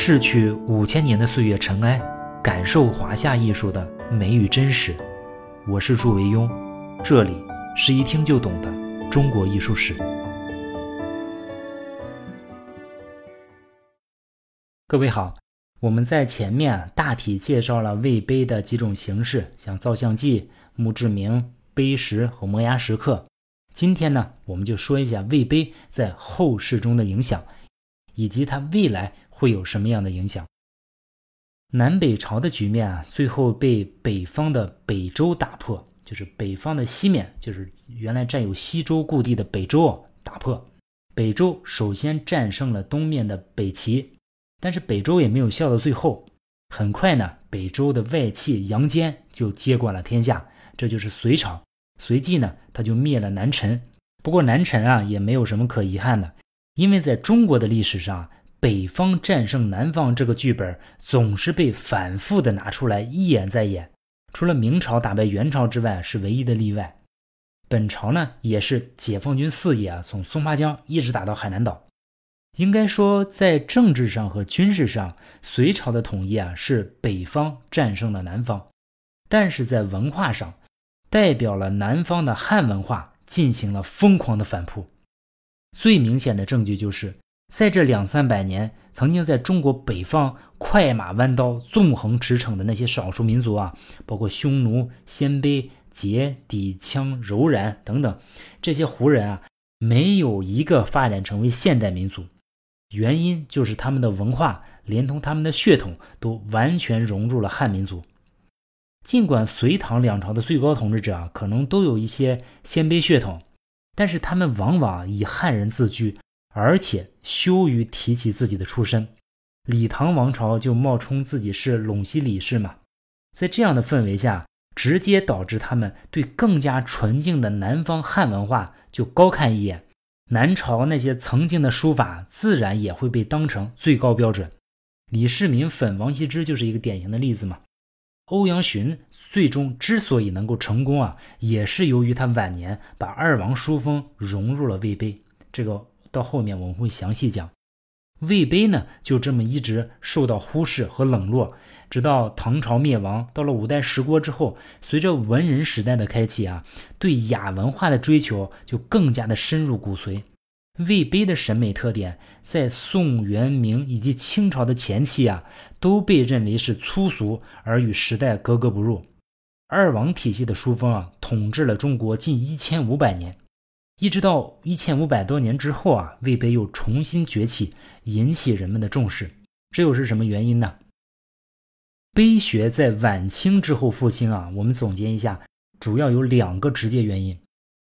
逝去五千年的岁月尘埃，感受华夏艺术的美与真实。我是祝维庸，这里是一听就懂的中国艺术史。各位好，我们在前面大体介绍了魏碑的几种形式，像造像记、墓志铭、碑石和摩崖石刻。今天呢，我们就说一下魏碑在后世中的影响，以及它未来。会有什么样的影响？南北朝的局面啊，最后被北方的北周打破，就是北方的西面，就是原来占有西周故地的北周打破。北周首先战胜了东面的北齐，但是北周也没有笑到最后。很快呢，北周的外戚杨坚就接管了天下，这就是隋朝。随即呢，他就灭了南陈。不过南陈啊，也没有什么可遗憾的，因为在中国的历史上。北方战胜南方这个剧本总是被反复的拿出来一演再演，除了明朝打败元朝之外是唯一的例外。本朝呢也是解放军四野啊，从松花江一直打到海南岛。应该说，在政治上和军事上，隋朝的统一啊是北方战胜了南方，但是在文化上，代表了南方的汉文化进行了疯狂的反扑。最明显的证据就是。在这两三百年，曾经在中国北方快马弯刀、纵横驰骋的那些少数民族啊，包括匈奴、鲜卑、羯、氐、羌、柔然等等，这些胡人啊，没有一个发展成为现代民族。原因就是他们的文化连同他们的血统都完全融入了汉民族。尽管隋唐两朝的最高统治者啊，可能都有一些鲜卑血统，但是他们往往以汉人自居。而且羞于提起自己的出身，李唐王朝就冒充自己是陇西李氏嘛，在这样的氛围下，直接导致他们对更加纯净的南方汉文化就高看一眼，南朝那些曾经的书法自然也会被当成最高标准。李世民粉王羲之就是一个典型的例子嘛。欧阳询最终之所以能够成功啊，也是由于他晚年把二王书风融入了魏碑，这个。到后面我们会详细讲，魏碑呢就这么一直受到忽视和冷落，直到唐朝灭亡，到了五代十国之后，随着文人时代的开启啊，对雅文化的追求就更加的深入骨髓。魏碑的审美特点在宋元明以及清朝的前期啊，都被认为是粗俗而与时代格格不入。二王体系的书风啊，统治了中国近一千五百年。一直到一千五百多年之后啊，魏碑又重新崛起，引起人们的重视。这又是什么原因呢？碑学在晚清之后复兴啊，我们总结一下，主要有两个直接原因。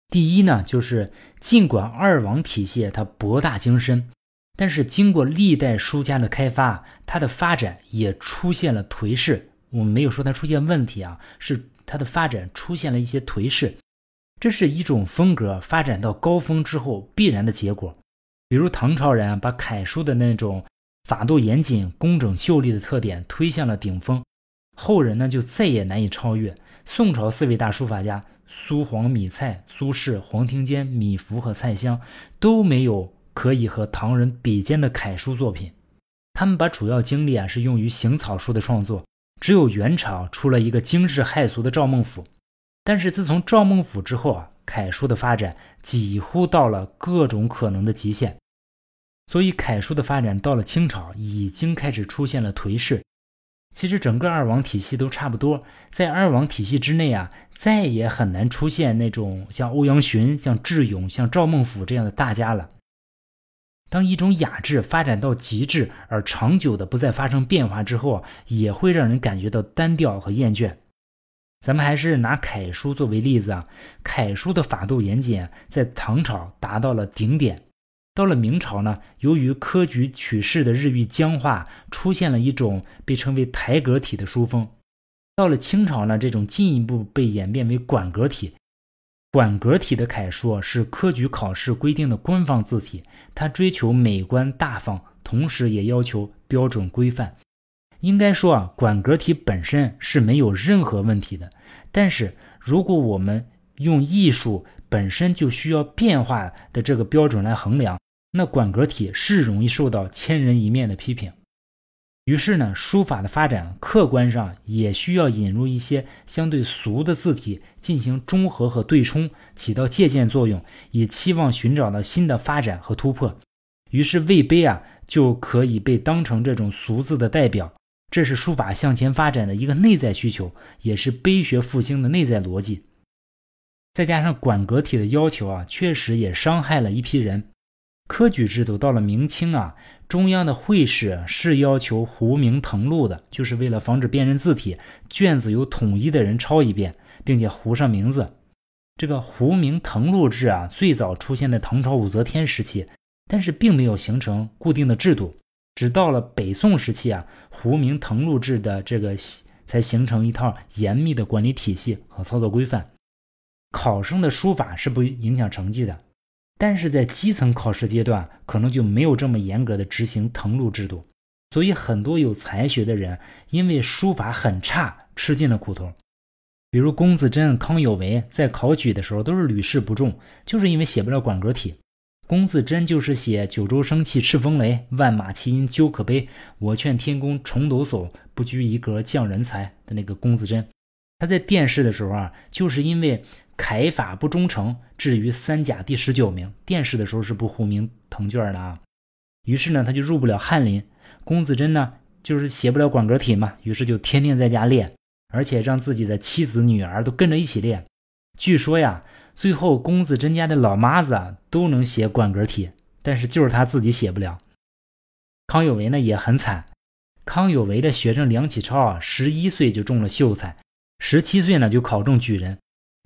第一呢，就是尽管二王体系它博大精深，但是经过历代书家的开发，它的发展也出现了颓势。我们没有说它出现问题啊，是它的发展出现了一些颓势。这是一种风格发展到高峰之后必然的结果，比如唐朝人把楷书的那种法度严谨、工整秀丽的特点推向了顶峰，后人呢就再也难以超越。宋朝四位大书法家苏黄米蔡、苏轼、黄庭坚、米芾和蔡襄都没有可以和唐人比肩的楷书作品，他们把主要精力啊是用于行草书的创作，只有元朝出了一个惊世骇俗的赵孟頫。但是自从赵孟頫之后啊，楷书的发展几乎到了各种可能的极限，所以楷书的发展到了清朝已经开始出现了颓势。其实整个二王体系都差不多，在二王体系之内啊，再也很难出现那种像欧阳询、像智勇、像赵孟頫这样的大家了。当一种雅致发展到极致而长久的不再发生变化之后，也会让人感觉到单调和厌倦。咱们还是拿楷书作为例子啊，楷书的法度严谨，在唐朝达到了顶点，到了明朝呢，由于科举取士的日益僵化，出现了一种被称为台阁体的书风。到了清朝呢，这种进一步被演变为馆阁体。馆阁体的楷书是科举考试规定的官方字体，它追求美观大方，同时也要求标准规范。应该说啊，馆阁体本身是没有任何问题的。但是，如果我们用艺术本身就需要变化的这个标准来衡量，那馆阁体是容易受到千人一面的批评。于是呢，书法的发展客观上也需要引入一些相对俗的字体进行中和和对冲，起到借鉴作用，以期望寻找到新的发展和突破。于是魏碑啊就可以被当成这种俗字的代表，这是书法向前发展的一个内在需求，也是碑学复兴的内在逻辑。再加上馆阁体的要求啊，确实也伤害了一批人。科举制度到了明清啊，中央的会试是要求糊名誊录的，就是为了防止辨认字体，卷子由统一的人抄一遍，并且糊上名字。这个糊名誊录制啊，最早出现在唐朝武则天时期，但是并没有形成固定的制度，直到了北宋时期啊，糊名誊录制的这个才形成一套严密的管理体系和操作规范。考生的书法是不影响成绩的，但是在基层考试阶段，可能就没有这么严格的执行誊录制度，所以很多有才学的人因为书法很差，吃尽了苦头。比如龚自珍、康有为在考举的时候都是屡试不中，就是因为写不了馆阁体。龚自珍就是写“九州生气叱风雷，万马齐喑究可悲。我劝天公重抖擞，不拘一格降人才”的那个龚自珍。他在殿试的时候啊，就是因为。楷法不忠诚，至于三甲第十九名。殿试的时候是不糊名誊卷的啊。于是呢，他就入不了翰林。龚自珍呢，就是写不了馆阁体嘛，于是就天天在家练，而且让自己的妻子、女儿都跟着一起练。据说呀，最后龚自珍家的老妈子啊都能写馆阁体，但是就是他自己写不了。康有为呢也很惨。康有为的学生梁启超啊，十一岁就中了秀才，十七岁呢就考中举人。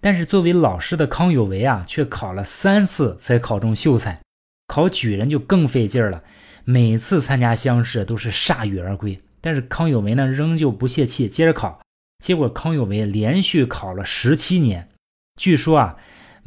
但是作为老师的康有为啊，却考了三次才考中秀才，考举人就更费劲了。每次参加乡试都是铩羽而归。但是康有为呢，仍旧不泄气，接着考。结果康有为连续考了十七年。据说啊，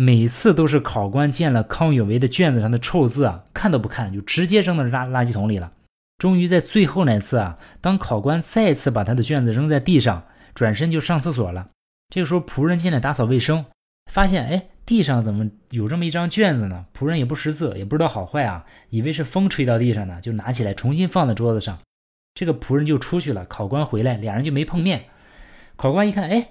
每次都是考官见了康有为的卷子上的臭字啊，看都不看，就直接扔到垃垃圾桶里了。终于在最后那次啊，当考官再次把他的卷子扔在地上，转身就上厕所了。这个时候，仆人进来打扫卫生，发现哎，地上怎么有这么一张卷子呢？仆人也不识字，也不知道好坏啊，以为是风吹到地上的，就拿起来重新放在桌子上。这个仆人就出去了。考官回来，俩人就没碰面。考官一看，哎，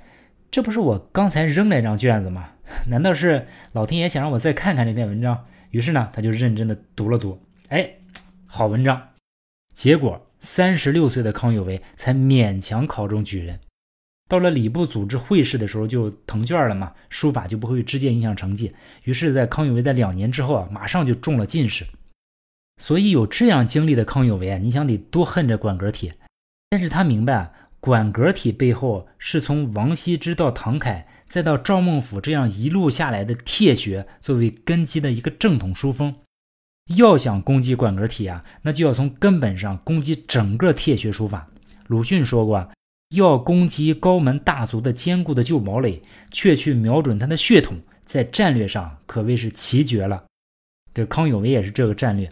这不是我刚才扔那张卷子吗？难道是老天爷想让我再看看这篇文章？于是呢，他就认真的读了读，哎，好文章。结果，三十六岁的康有为才勉强考中举人。到了礼部组织会试的时候，就誊卷了嘛，书法就不会直接影响成绩。于是，在康有为在两年之后啊，马上就中了进士。所以有这样经历的康有为啊，你想得多恨这馆阁体？但是他明白，馆阁体背后是从王羲之到唐楷，再到赵孟俯这样一路下来的帖学作为根基的一个正统书风。要想攻击馆阁体啊，那就要从根本上攻击整个帖学书法。鲁迅说过。要攻击高门大族的坚固的旧堡垒，却去瞄准他的血统，在战略上可谓是奇绝了。这康有为也是这个战略，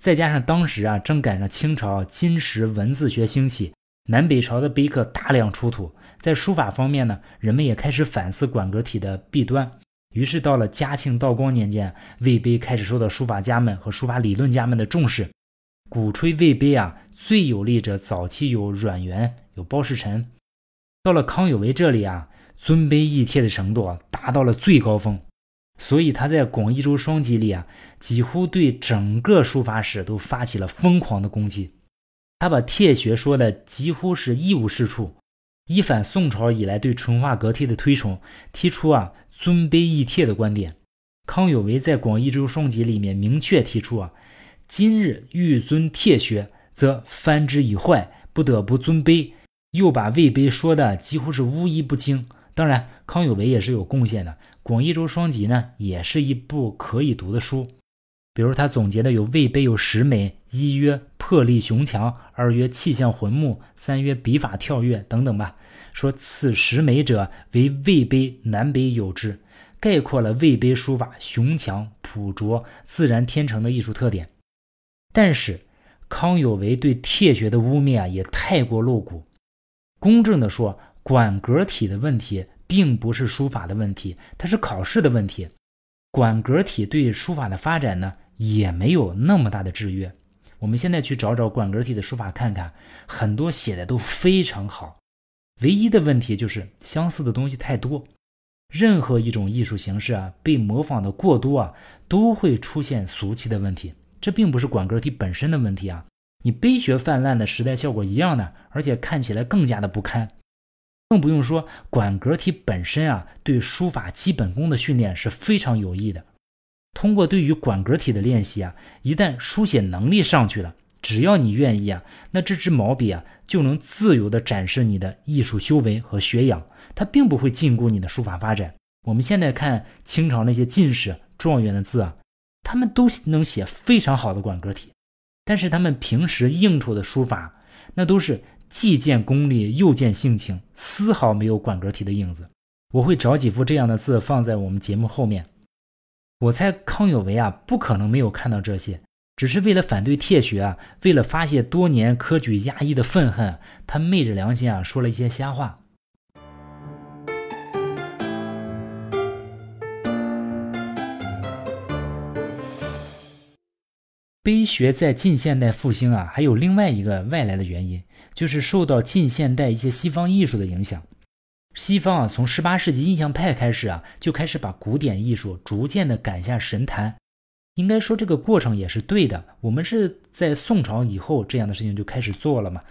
再加上当时啊正赶上清朝金石文字学兴起，南北朝的碑刻大量出土，在书法方面呢，人们也开始反思馆阁体的弊端。于是到了嘉庆、道光年间，魏碑开始受到书法家们和书法理论家们的重视。鼓吹魏碑啊，最有力者早期有阮元。有包世臣，到了康有为这里啊，尊卑义帖的程度啊达到了最高峰，所以他在《广义州双集》里啊，几乎对整个书法史都发起了疯狂的攻击。他把帖学说的几乎是一无是处，一反宋朝以来对淳化阁帖的推崇，提出啊尊卑义帖的观点。康有为在《广义州双集》里面明确提出啊，今日欲尊帖学，则翻之以坏，不得不尊卑。又把魏碑说的几乎是无一不精，当然康有为也是有贡献的。《广义州双集》呢，也是一部可以读的书。比如他总结的有魏碑有十枚：一曰魄力雄强，二曰气象浑穆，三曰笔法跳跃等等吧。说此十枚者为魏碑南北有之，概括了魏碑书法雄强、朴拙、自然天成的艺术特点。但是康有为对帖学的污蔑啊，也太过露骨。公正的说，馆阁体的问题并不是书法的问题，它是考试的问题。馆阁体对书法的发展呢，也没有那么大的制约。我们现在去找找管格体的书法看看，很多写的都非常好。唯一的问题就是相似的东西太多。任何一种艺术形式啊，被模仿的过多啊，都会出现俗气的问题。这并不是管格体本身的问题啊，你碑学泛滥的时代效果一样的，而且看起来更加的不堪。更不用说管格体本身啊，对书法基本功的训练是非常有益的。通过对于管格体的练习啊，一旦书写能力上去了，只要你愿意啊，那这支毛笔啊就能自由的展示你的艺术修为和学养，它并不会禁锢你的书法发展。我们现在看清朝那些进士、状元的字啊，他们都能写非常好的管格体，但是他们平时应酬的书法，那都是。既见功力又见性情，丝毫没有管格体的影子。我会找几幅这样的字放在我们节目后面。我猜康有为啊，不可能没有看到这些，只是为了反对帖学啊，为了发泄多年科举压抑的愤恨，他昧着良心啊，说了一些瞎话。碑学在近现代复兴啊，还有另外一个外来的原因，就是受到近现代一些西方艺术的影响。西方啊，从十八世纪印象派开始啊，就开始把古典艺术逐渐的赶下神坛。应该说这个过程也是对的。我们是在宋朝以后这样的事情就开始做了嘛，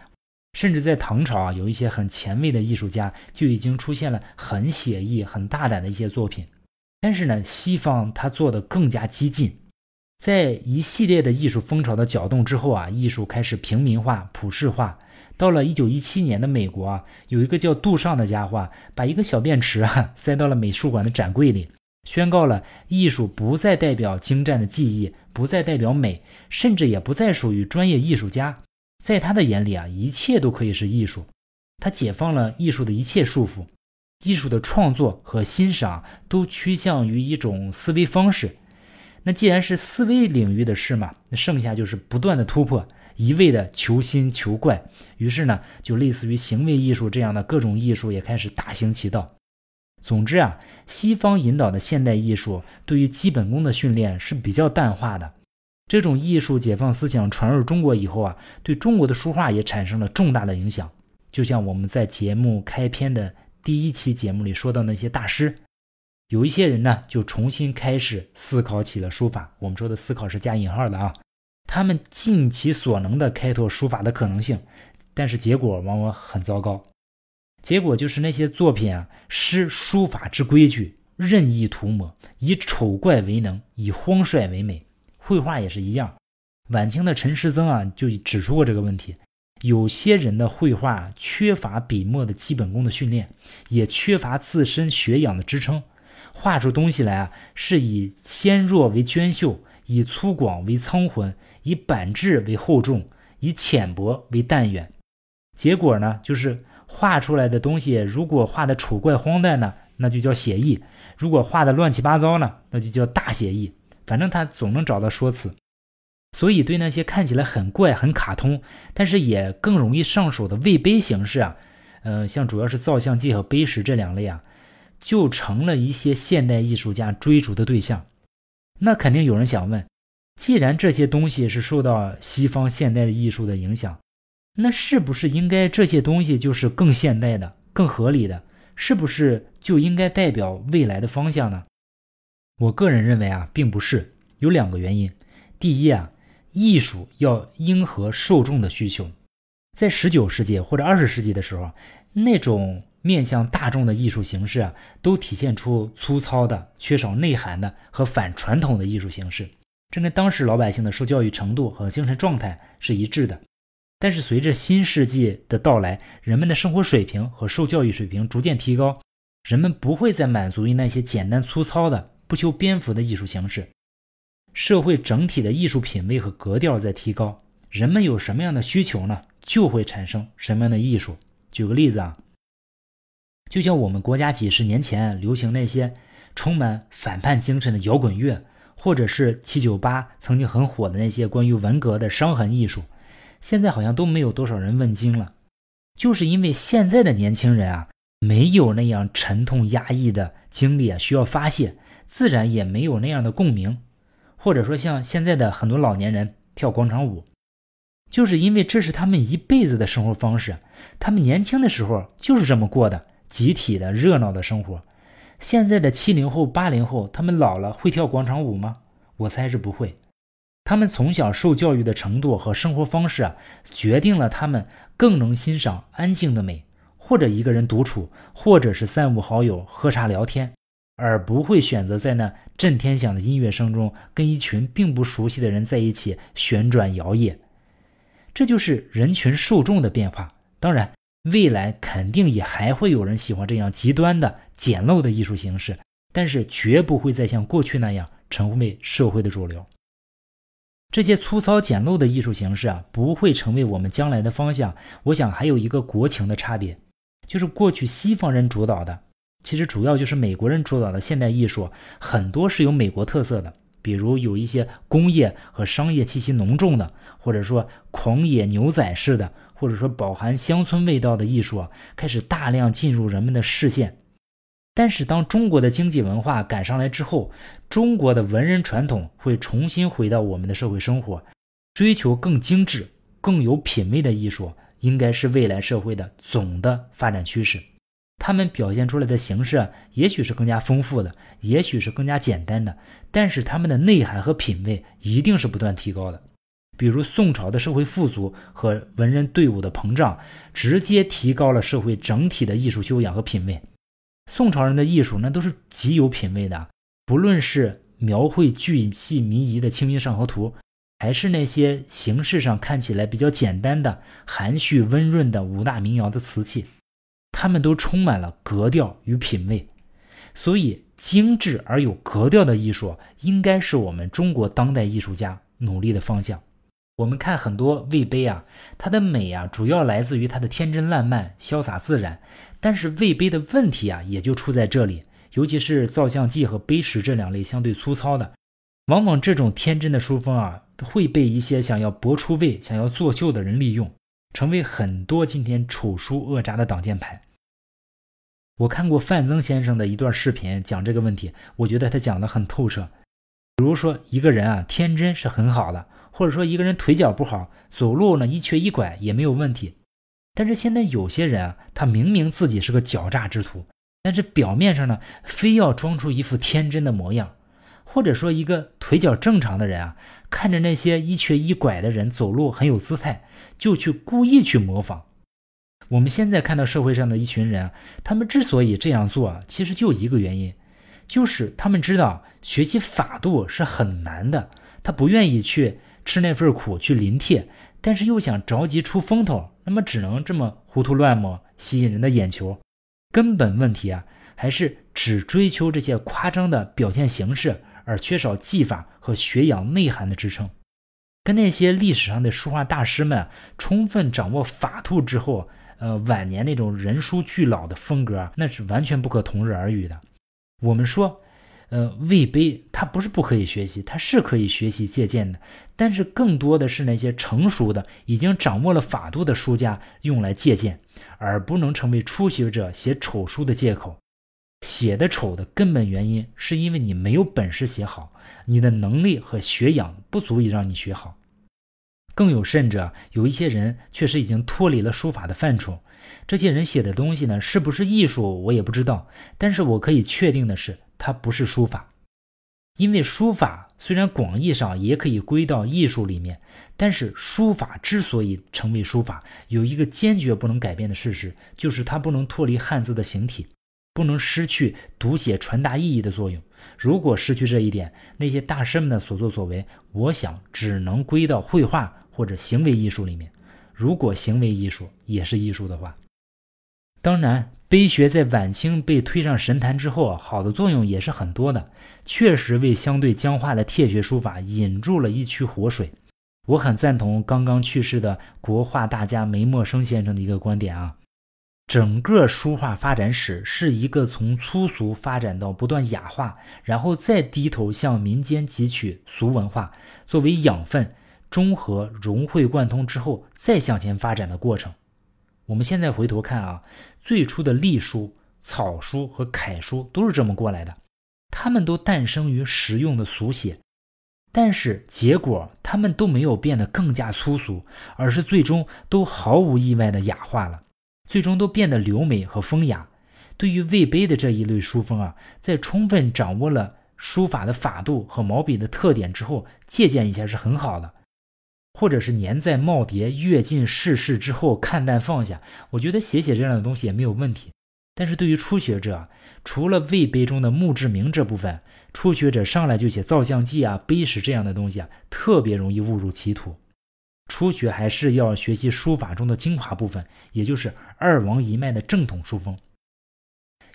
甚至在唐朝啊，有一些很前卫的艺术家就已经出现了很写意、很大胆的一些作品。但是呢，西方他做的更加激进。在一系列的艺术风潮的搅动之后啊，艺术开始平民化、普世化。到了一九一七年的美国啊，有一个叫杜尚的家伙，把一个小便池啊 塞到了美术馆的展柜里，宣告了艺术不再代表精湛的技艺，不再代表美，甚至也不再属于专业艺术家。在他的眼里啊，一切都可以是艺术。他解放了艺术的一切束缚，艺术的创作和欣赏都趋向于一种思维方式。那既然是思维领域的事嘛，那剩下就是不断的突破，一味的求新求怪。于是呢，就类似于行为艺术这样的各种艺术也开始大行其道。总之啊，西方引导的现代艺术对于基本功的训练是比较淡化的。这种艺术解放思想传入中国以后啊，对中国的书画也产生了重大的影响。就像我们在节目开篇的第一期节目里说到那些大师。有一些人呢，就重新开始思考起了书法。我们说的思考是加引号的啊。他们尽其所能的开拓书法的可能性，但是结果往往很糟糕。结果就是那些作品啊，失书法之规矩，任意涂抹，以丑怪为能，以荒率为美。绘画也是一样。晚清的陈师曾啊，就指出过这个问题。有些人的绘画缺乏笔墨的基本功的训练，也缺乏自身学养的支撑。画出东西来啊，是以纤弱为娟秀，以粗犷为苍浑，以板质为厚重，以浅薄为淡远。结果呢，就是画出来的东西，如果画的丑怪荒诞呢，那就叫写意；如果画的乱七八糟呢，那就叫大写意。反正他总能找到说辞。所以，对那些看起来很怪、很卡通，但是也更容易上手的魏碑形式啊，呃，像主要是造像记和碑石这两类啊。就成了一些现代艺术家追逐的对象。那肯定有人想问：既然这些东西是受到西方现代的艺术的影响，那是不是应该这些东西就是更现代的、更合理的？是不是就应该代表未来的方向呢？我个人认为啊，并不是。有两个原因。第一啊，艺术要迎合受众的需求。在十九世纪或者二十世纪的时候，那种。面向大众的艺术形式啊，都体现出粗糙的、缺少内涵的和反传统的艺术形式，这跟当时老百姓的受教育程度和精神状态是一致的。但是随着新世纪的到来，人们的生活水平和受教育水平逐渐提高，人们不会再满足于那些简单粗糙的、不修边幅的艺术形式。社会整体的艺术品味和格调在提高，人们有什么样的需求呢？就会产生什么样的艺术。举个例子啊。就像我们国家几十年前流行那些充满反叛精神的摇滚乐，或者是七九八曾经很火的那些关于文革的伤痕艺术，现在好像都没有多少人问津了。就是因为现在的年轻人啊，没有那样沉痛压抑的经历啊，需要发泄，自然也没有那样的共鸣。或者说，像现在的很多老年人跳广场舞，就是因为这是他们一辈子的生活方式，他们年轻的时候就是这么过的，集体的热闹的生活。现在的七零后、八零后，他们老了会跳广场舞吗？我猜是不会。他们从小受教育的程度和生活方式啊，决定了他们更能欣赏安静的美，或者一个人独处，或者是三五好友喝茶聊天，而不会选择在那震天响的音乐声中跟一群并不熟悉的人在一起旋转摇曳。这就是人群受众的变化。当然。未来肯定也还会有人喜欢这样极端的简陋的艺术形式，但是绝不会再像过去那样成为社会的主流。这些粗糙简陋的艺术形式啊，不会成为我们将来的方向。我想还有一个国情的差别，就是过去西方人主导的，其实主要就是美国人主导的现代艺术，很多是有美国特色的，比如有一些工业和商业气息浓重的，或者说狂野牛仔式的。或者说饱含乡村味道的艺术，开始大量进入人们的视线。但是当中国的经济文化赶上来之后，中国的文人传统会重新回到我们的社会生活，追求更精致、更有品位的艺术，应该是未来社会的总的发展趋势。他们表现出来的形式，也许是更加丰富的，也许是更加简单的，但是他们的内涵和品位一定是不断提高的。比如宋朝的社会富足和文人队伍的膨胀，直接提高了社会整体的艺术修养和品味。宋朝人的艺术那都是极有品位的，不论是描绘巨细靡遗的《清明上河图》，还是那些形式上看起来比较简单的、含蓄温润的五大名窑的瓷器，他们都充满了格调与品味。所以，精致而有格调的艺术，应该是我们中国当代艺术家努力的方向。我们看很多魏碑啊，它的美啊，主要来自于它的天真烂漫、潇洒自然。但是魏碑的问题啊，也就出在这里，尤其是造像记和碑石这两类相对粗糙的，往往这种天真的书风啊，会被一些想要博出位、想要作秀的人利用，成为很多今天丑书恶札的挡箭牌。我看过范增先生的一段视频讲这个问题，我觉得他讲的很透彻。比如说，一个人啊，天真是很好的。或者说一个人腿脚不好，走路呢一瘸一拐也没有问题。但是现在有些人啊，他明明自己是个狡诈之徒，但是表面上呢，非要装出一副天真的模样。或者说一个腿脚正常的人啊，看着那些一瘸一拐的人走路很有姿态，就去故意去模仿。我们现在看到社会上的一群人啊，他们之所以这样做啊，其实就一个原因，就是他们知道学习法度是很难的，他不愿意去。吃那份苦去临帖，但是又想着急出风头，那么只能这么胡涂乱抹，吸引人的眼球。根本问题啊，还是只追求这些夸张的表现形式，而缺少技法和学养内涵的支撑。跟那些历史上的书画大师们充分掌握法度之后，呃，晚年那种人书俱老的风格，那是完全不可同日而语的。我们说。呃，魏碑它不是不可以学习，它是可以学习借鉴的，但是更多的是那些成熟的、已经掌握了法度的书家用来借鉴，而不能成为初学者写丑书的借口。写的丑的根本原因是因为你没有本事写好，你的能力和学养不足以让你学好。更有甚者，有一些人确实已经脱离了书法的范畴，这些人写的东西呢，是不是艺术我也不知道，但是我可以确定的是。它不是书法，因为书法虽然广义上也可以归到艺术里面，但是书法之所以成为书法，有一个坚决不能改变的事实，就是它不能脱离汉字的形体，不能失去读写传达意义的作用。如果失去这一点，那些大师们的所作所为，我想只能归到绘画或者行为艺术里面。如果行为艺术也是艺术的话，当然。碑学在晚清被推上神坛之后啊，好的作用也是很多的，确实为相对僵化的帖学书法引入了一渠活水。我很赞同刚刚去世的国画大家梅默生先生的一个观点啊，整个书画发展史是一个从粗俗发展到不断雅化，然后再低头向民间汲取俗文化作为养分，中和融会贯通之后再向前发展的过程。我们现在回头看啊，最初的隶书、草书和楷书都是这么过来的，它们都诞生于实用的俗写。但是结果他们都没有变得更加粗俗，而是最终都毫无意外的雅化了，最终都变得流美和风雅。对于魏碑的这一类书风啊，在充分掌握了书法的法度和毛笔的特点之后，借鉴一下是很好的。或者是年在耄耋、阅尽世事之后看淡放下，我觉得写写这样的东西也没有问题。但是对于初学者，除了魏碑中的墓志铭这部分，初学者上来就写造像记啊、碑石这样的东西啊，特别容易误入歧途。初学还是要学习书法中的精华部分，也就是二王一脉的正统书风。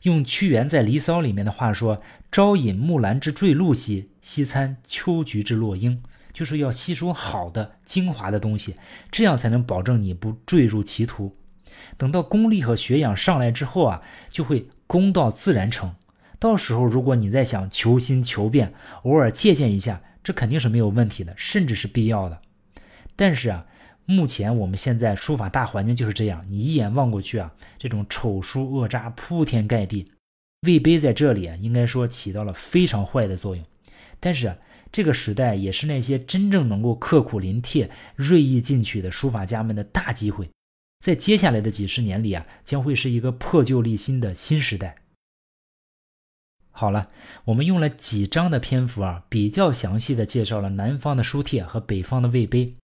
用屈原在《离骚》里面的话说：“朝饮木兰之坠露兮，夕餐秋菊之落英。”就是要吸收好的精华的东西，这样才能保证你不坠入歧途。等到功力和学养上来之后啊，就会功到自然成。到时候如果你在想求新求变，偶尔借鉴一下，这肯定是没有问题的，甚至是必要的。但是啊，目前我们现在书法大环境就是这样，你一眼望过去啊，这种丑书恶渣铺天盖地。魏碑在这里啊，应该说起到了非常坏的作用。但是啊。这个时代也是那些真正能够刻苦临帖、锐意进取的书法家们的大机会，在接下来的几十年里啊，将会是一个破旧立新的新时代。好了，我们用了几章的篇幅啊，比较详细的介绍了南方的书帖和北方的魏碑。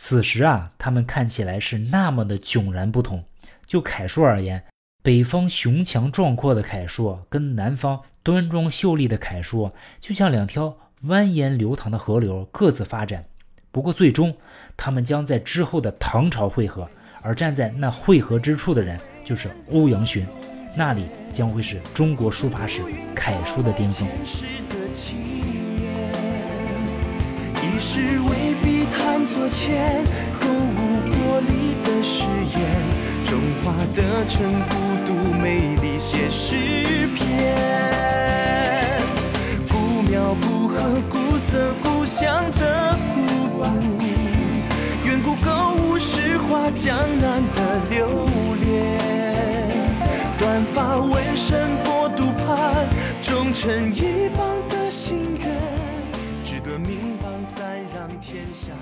此时啊，他们看起来是那么的迥然不同。就楷书而言，北方雄强壮阔的楷书跟南方端庄秀丽的楷书，就像两条。蜿蜒流淌的河流各自发展，不过最终他们将在之后的唐朝汇合，而站在那汇合之处的人就是欧阳询，那里将会是中国书法史楷书的巅峰。一世未必谈作前，后无过力的誓言，中华的城孤独美丽写诗篇。不渺不和古色古香的孤独，远古购物诗化江南的留恋，短发纹身波渡畔，忠臣一邦的心愿，值得名榜三让天下。